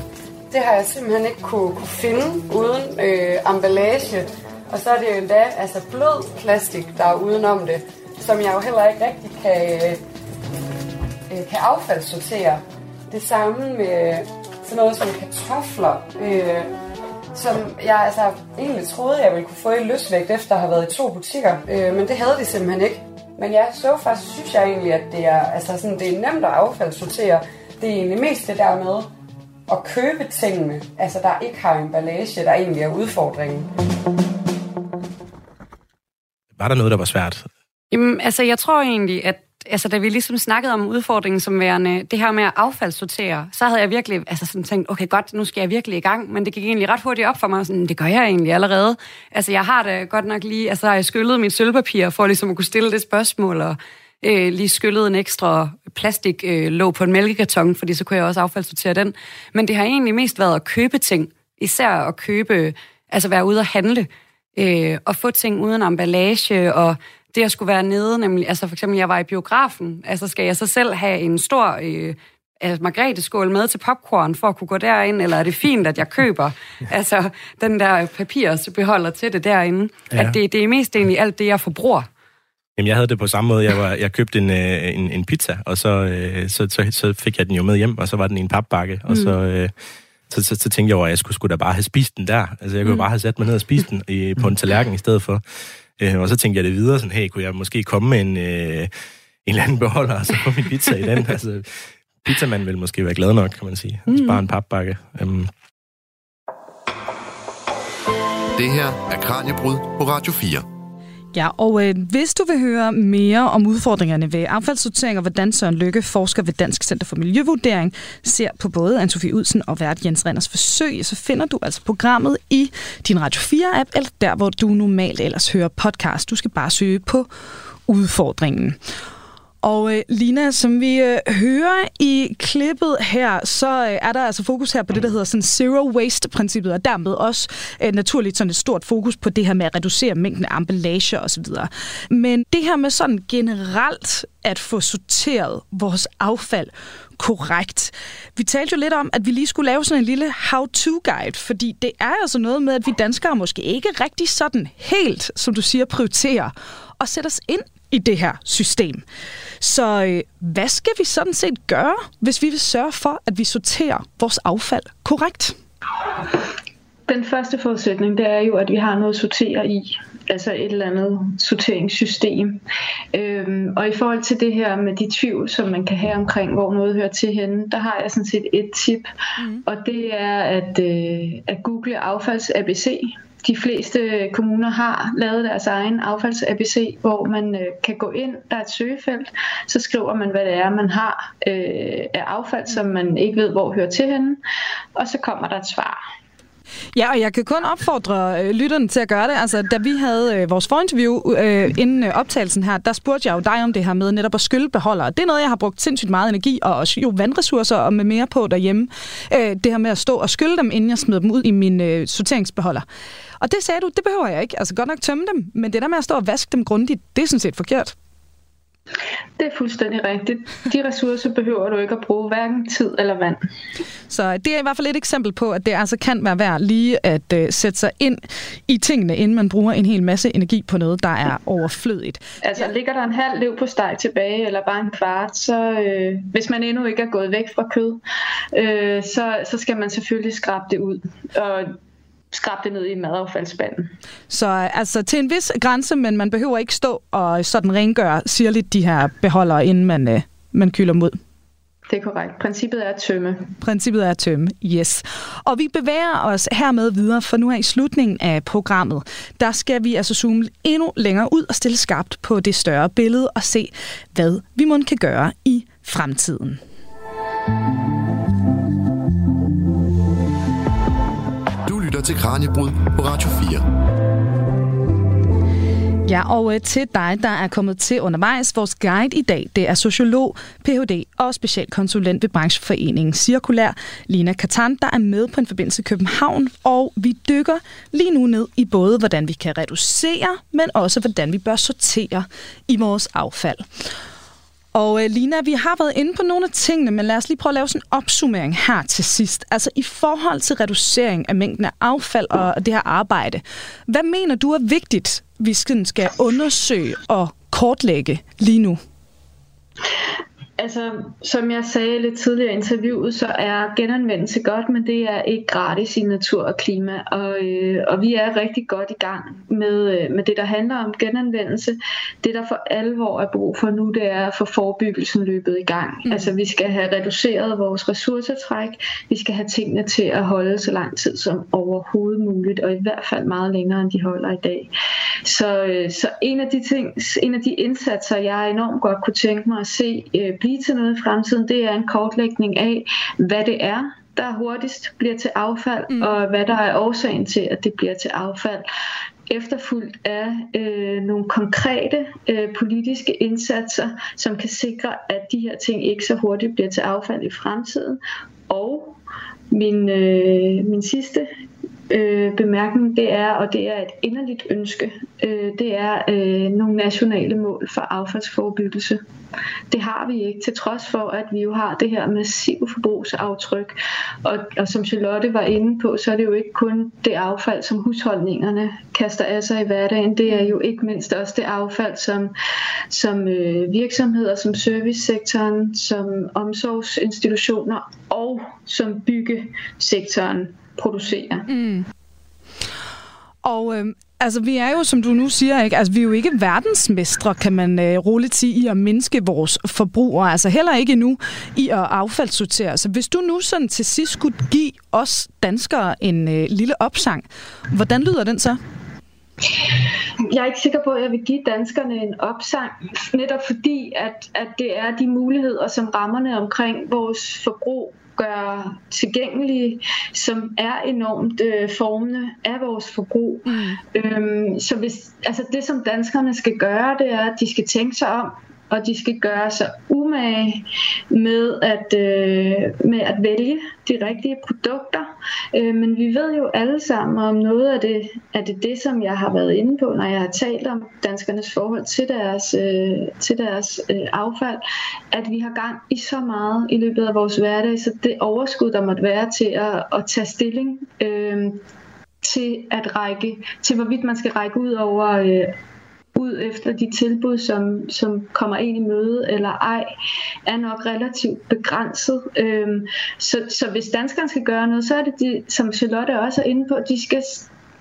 det har jeg simpelthen ikke kunne, kunne finde uden øh, emballage. Og så er det jo endda altså blød plastik, der er udenom det, som jeg jo heller ikke rigtig kan, øh, øh, kan affaldssortere. Det samme med sådan noget som kartofler, øh, som jeg altså egentlig troede, jeg ville kunne få i løsvægt efter at have været i to butikker, øh, men det havde de simpelthen ikke. Men ja, så faktisk synes jeg egentlig, at det er, altså sådan, det er nemt at affaldssortere. Det er egentlig mest det der med at købe tingene, altså der ikke har emballage, der egentlig er udfordringen. Var der noget, der var svært? Jamen, altså jeg tror egentlig, at altså, da vi ligesom snakkede om udfordringen som værende det her med at affaldssortere, så havde jeg virkelig altså, sådan tænkt, okay godt, nu skal jeg virkelig i gang, men det gik egentlig ret hurtigt op for mig, sådan, det gør jeg egentlig allerede. Altså jeg har det godt nok lige, altså har jeg skyllet mit sølvpapir for ligesom at kunne stille det spørgsmål, og øh, lige skyllet en ekstra plastik øh, låg på en mælkekarton, fordi så kunne jeg også affaldssortere den. Men det har egentlig mest været at købe ting, især at købe, altså være ude og handle, øh, og få ting uden emballage, og det at skulle være nede, nemlig, altså for eksempel, jeg var i biografen, altså skal jeg så selv have en stor øh, altså margrethe-skål med til popcorn for at kunne gå derind, eller er det fint, at jeg køber altså den der papirsbeholder til det derinde? Ja. At det, det er mest egentlig alt det, jeg forbruger. Jamen, jeg havde det på samme måde. Jeg, var, jeg købte en, øh, en, en pizza, og så, øh, så, så, så fik jeg den jo med hjem, og så var den i en papbakke, og så... Mm. Øh, så, så, så tænkte jeg over, at jeg skulle, skulle da bare have spist den der. Altså, jeg kunne mm. bare have sat mig ned og spist den i, på en tallerken i stedet for. Øh, og så tænkte jeg det videre, sådan, hey, kunne jeg måske komme med en, øh, en eller anden beholder, og så få min pizza i den? altså, pizzamanden vil måske være glad nok, kan man sige. Mm. Spare en papbakke. Um. Det her er Kranjebrud på Radio 4. Ja, og øh, hvis du vil høre mere om udfordringerne ved affaldssortering og hvordan Søren Lykke, forsker ved Dansk Center for Miljøvurdering, ser på både Anne-Sophie Udsen og vært Jens Renders forsøg, så finder du altså programmet i din Radio 4-app, eller der, hvor du normalt ellers hører podcast. Du skal bare søge på udfordringen. Og øh, Lina, som vi øh, hører i klippet her, så øh, er der altså fokus her på det, der hedder sådan zero waste-princippet, og dermed også øh, naturligt sådan et stort fokus på det her med at reducere mængden af emballage osv. Men det her med sådan generelt at få sorteret vores affald korrekt. Vi talte jo lidt om, at vi lige skulle lave sådan en lille how-to-guide, fordi det er altså noget med, at vi danskere måske ikke rigtig sådan helt, som du siger, prioriterer og sætte os ind i det her system. Så øh, hvad skal vi sådan set gøre, hvis vi vil sørge for, at vi sorterer vores affald korrekt? Den første forudsætning, det er jo, at vi har noget at sortere i. Altså et eller andet sorteringssystem. Øhm, og i forhold til det her med de tvivl, som man kan have omkring, hvor noget hører til henne, der har jeg sådan set et tip. Mm. Og det er at, øh, at google affalds-ABC de fleste kommuner har lavet deres egen affalds-ABC, hvor man øh, kan gå ind, der er et søgefelt, så skriver man, hvad det er, man har øh, af affald, som man ikke ved, hvor hører til henne, og så kommer der et svar. Ja, og jeg kan kun opfordre øh, lytterne til at gøre det. Altså, da vi havde øh, vores forinterview øh, inden øh, optagelsen her, der spurgte jeg jo dig om det her med netop at skylle beholdere. Det er noget, jeg har brugt sindssygt meget energi og også jo vandressourcer og med mere på derhjemme. Øh, det her med at stå og skylle dem, inden jeg smider dem ud i min øh, sorteringsbeholder. Og det sagde du, det behøver jeg ikke. Altså godt nok tømme dem, men det der med at stå og vaske dem grundigt, det er sådan set forkert. Det er fuldstændig rigtigt. De ressourcer behøver du ikke at bruge hverken tid eller vand. Så det er i hvert fald et eksempel på, at det altså kan være værd lige at uh, sætte sig ind i tingene, inden man bruger en hel masse energi på noget, der er overflødigt. Altså ligger der en halv lev på steg tilbage, eller bare en kvart, så øh, hvis man endnu ikke er gået væk fra kød, øh, så, så skal man selvfølgelig skrabe det ud. Og skrabe det ned i madaffaldsspanden. Så altså til en vis grænse, men man behøver ikke stå og sådan rengøre sirligt de her beholdere, inden man, øh, man kylder mod. Det er korrekt. Princippet er at tømme. Princippet er at tømme, yes. Og vi bevæger os hermed videre, for nu er i slutningen af programmet, der skal vi altså zoome endnu længere ud og stille skarpt på det større billede og se, hvad vi må kan gøre i fremtiden. Lytter til Kranjebrud på Radio 4. Ja, og øh, til dig, der er kommet til undervejs, vores guide i dag, det er sociolog, Ph.D. og specialkonsulent ved brancheforeningen Cirkulær, Lina Katan, der er med på en forbindelse i København, og vi dykker lige nu ned i både, hvordan vi kan reducere, men også, hvordan vi bør sortere i vores affald. Og øh, Lina, vi har været inde på nogle af tingene, men lad os lige prøve at lave sådan en opsummering her til sidst. Altså i forhold til reducering af mængden af affald og det her arbejde. Hvad mener du er vigtigt, vi skal undersøge og kortlægge lige nu? Altså, som jeg sagde lidt tidligere i interviewet, så er genanvendelse godt, men det er ikke gratis i natur og klima. Og, øh, og vi er rigtig godt i gang med, øh, med det, der handler om genanvendelse. Det, der for alvor er brug for nu, det er at få forebyggelsen løbet i gang. Mm. Altså, vi skal have reduceret vores ressourcetræk. Vi skal have tingene til at holde så lang tid som overhovedet muligt, og i hvert fald meget længere, end de holder i dag. Så, øh, så en, af de ting, en af de indsatser, jeg enormt godt kunne tænke mig at se øh, blive til noget i fremtiden, det er en kortlægning af, hvad det er, der hurtigst bliver til affald, mm. og hvad der er årsagen til, at det bliver til affald efterfulgt af øh, nogle konkrete øh, politiske indsatser, som kan sikre, at de her ting ikke så hurtigt bliver til affald i fremtiden. Og min, øh, min sidste øh, bemærkning, det er, og det er et inderligt ønske, øh, det er øh, nogle nationale mål for affaldsforebyggelse. Det har vi ikke, til trods for, at vi jo har det her massive forbrugsaftryk. Og, og som Charlotte var inde på, så er det jo ikke kun det affald, som husholdningerne kaster af sig i hverdagen. Det er jo ikke mindst også det affald, som, som øh, virksomheder, som servicesektoren, som omsorgsinstitutioner og som byggesektoren producerer. Mm. Og øh, altså, vi er jo, som du nu siger, ikke? Altså, vi er jo ikke verdensmestre, kan man øh, roligt sige, i at mindske vores forbrug, altså heller ikke nu i at affaldssortere. Så hvis du nu sådan til sidst skulle give os danskere en øh, lille opsang, hvordan lyder den så? Jeg er ikke sikker på, at jeg vil give danskerne en opsang, netop fordi, at, at det er de muligheder, som rammerne omkring vores forbrug gør tilgængelige, som er enormt øh, formende af vores forbrug. Mm. Øhm, så hvis, altså det, som danskerne skal gøre, det er, at de skal tænke sig om, og de skal gøre sig umage med at, øh, med at vælge de rigtige produkter. Øh, men vi ved jo alle sammen om noget af det, er det, det, som jeg har været inde på, når jeg har talt om danskernes forhold til deres, øh, til deres øh, affald, at vi har gang i så meget i løbet af vores hverdag, så det overskud, der måtte være til at, at tage stilling øh, til at række, til hvorvidt man skal række ud over øh, ud efter de tilbud, som, som kommer ind i møde eller ej, er nok relativt begrænset. Øhm, så, så hvis danskerne skal gøre noget, så er det, de, som Charlotte også er inde på, de skal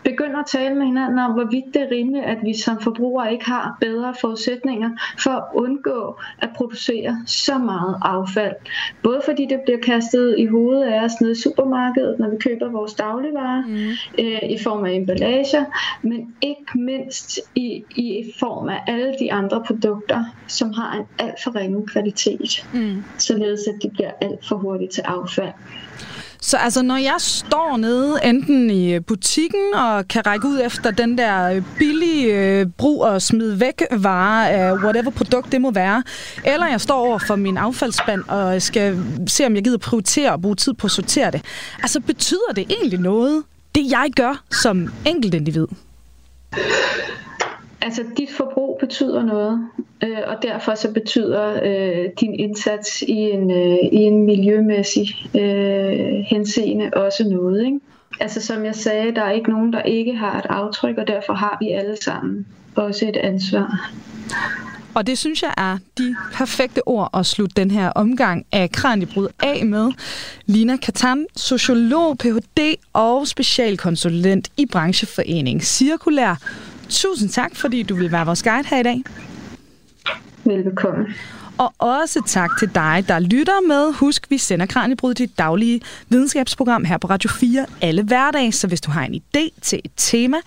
begynder at tale med hinanden om, hvorvidt det er rimeligt, at vi som forbrugere ikke har bedre forudsætninger for at undgå at producere så meget affald. Både fordi det bliver kastet i hovedet af os nede i supermarkedet, når vi køber vores dagligvarer mm. øh, i form af emballager, men ikke mindst i, i form af alle de andre produkter, som har en alt for ringe kvalitet, mm. således at de bliver alt for hurtigt til affald. Så altså, når jeg står nede enten i øh, butikken og kan række ud efter den der øh, billige øh, brug og smid væk vare af whatever produkt det må være, eller jeg står over for min affaldsspand og skal se, om jeg gider prioritere at bruge tid på at sortere det. Altså, betyder det egentlig noget, det jeg gør som enkeltindivid? Altså, dit forbrug betyder noget, øh, og derfor så betyder øh, din indsats i en, øh, i en miljømæssig øh, henseende også noget. Ikke? Altså, som jeg sagde, der er ikke nogen, der ikke har et aftryk, og derfor har vi alle sammen også et ansvar. Og det synes jeg er de perfekte ord at slutte den her omgang af Kranjebrud af med. Lina Katan, sociolog, Ph.D. og specialkonsulent i brancheforening Cirkulær Tusind tak, fordi du vil være vores guide her i dag. Velbekomme. Og også tak til dig, der lytter med. Husk, vi sender Kranjebrud dit daglige videnskabsprogram her på Radio 4 alle hverdage. Så hvis du har en idé til et tema,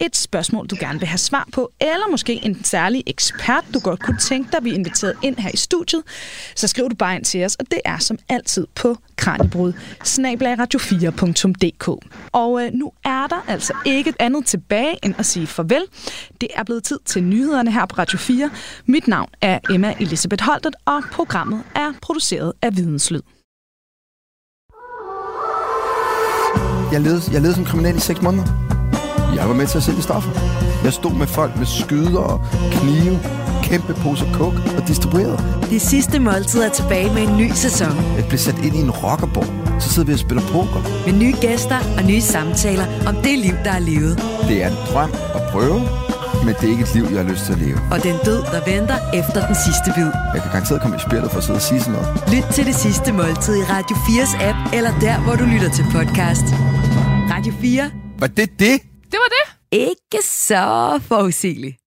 et spørgsmål, du gerne vil have svar på, eller måske en særlig ekspert, du godt kunne tænke dig, vi inviteret ind her i studiet, så skriv du bare ind til os, og det er som altid på kranjebrud, radio4.dk. Og øh, nu er der altså ikke andet tilbage end at sige farvel. Det er blevet tid til nyhederne her på Radio 4. Mit navn er Emma Elisabeth Holtet, og programmet er produceret af Videnslyd. Jeg levede, jeg levede som kriminel i 6 måneder. Jeg var med til at sælge stoffer. Jeg stod med folk med skyder og knive, kæmpe poser coke og distribuerede. Det sidste måltid er tilbage med en ny sæson. Jeg blev sat ind i en rockerborg. Så sidder vi og spiller poker. Med nye gæster og nye samtaler om det liv, der er levet. Det er en drøm at prøve, men det er ikke et liv, jeg har lyst til at leve. Og den død, der venter efter den sidste bid. Jeg kan garanteret komme i spillet for at sidde og sige sådan noget. Lyt til det sidste måltid i Radio 4's app, eller der, hvor du lytter til podcast. Radio 4. Var det det? Det var det. Ikke så forudsigeligt.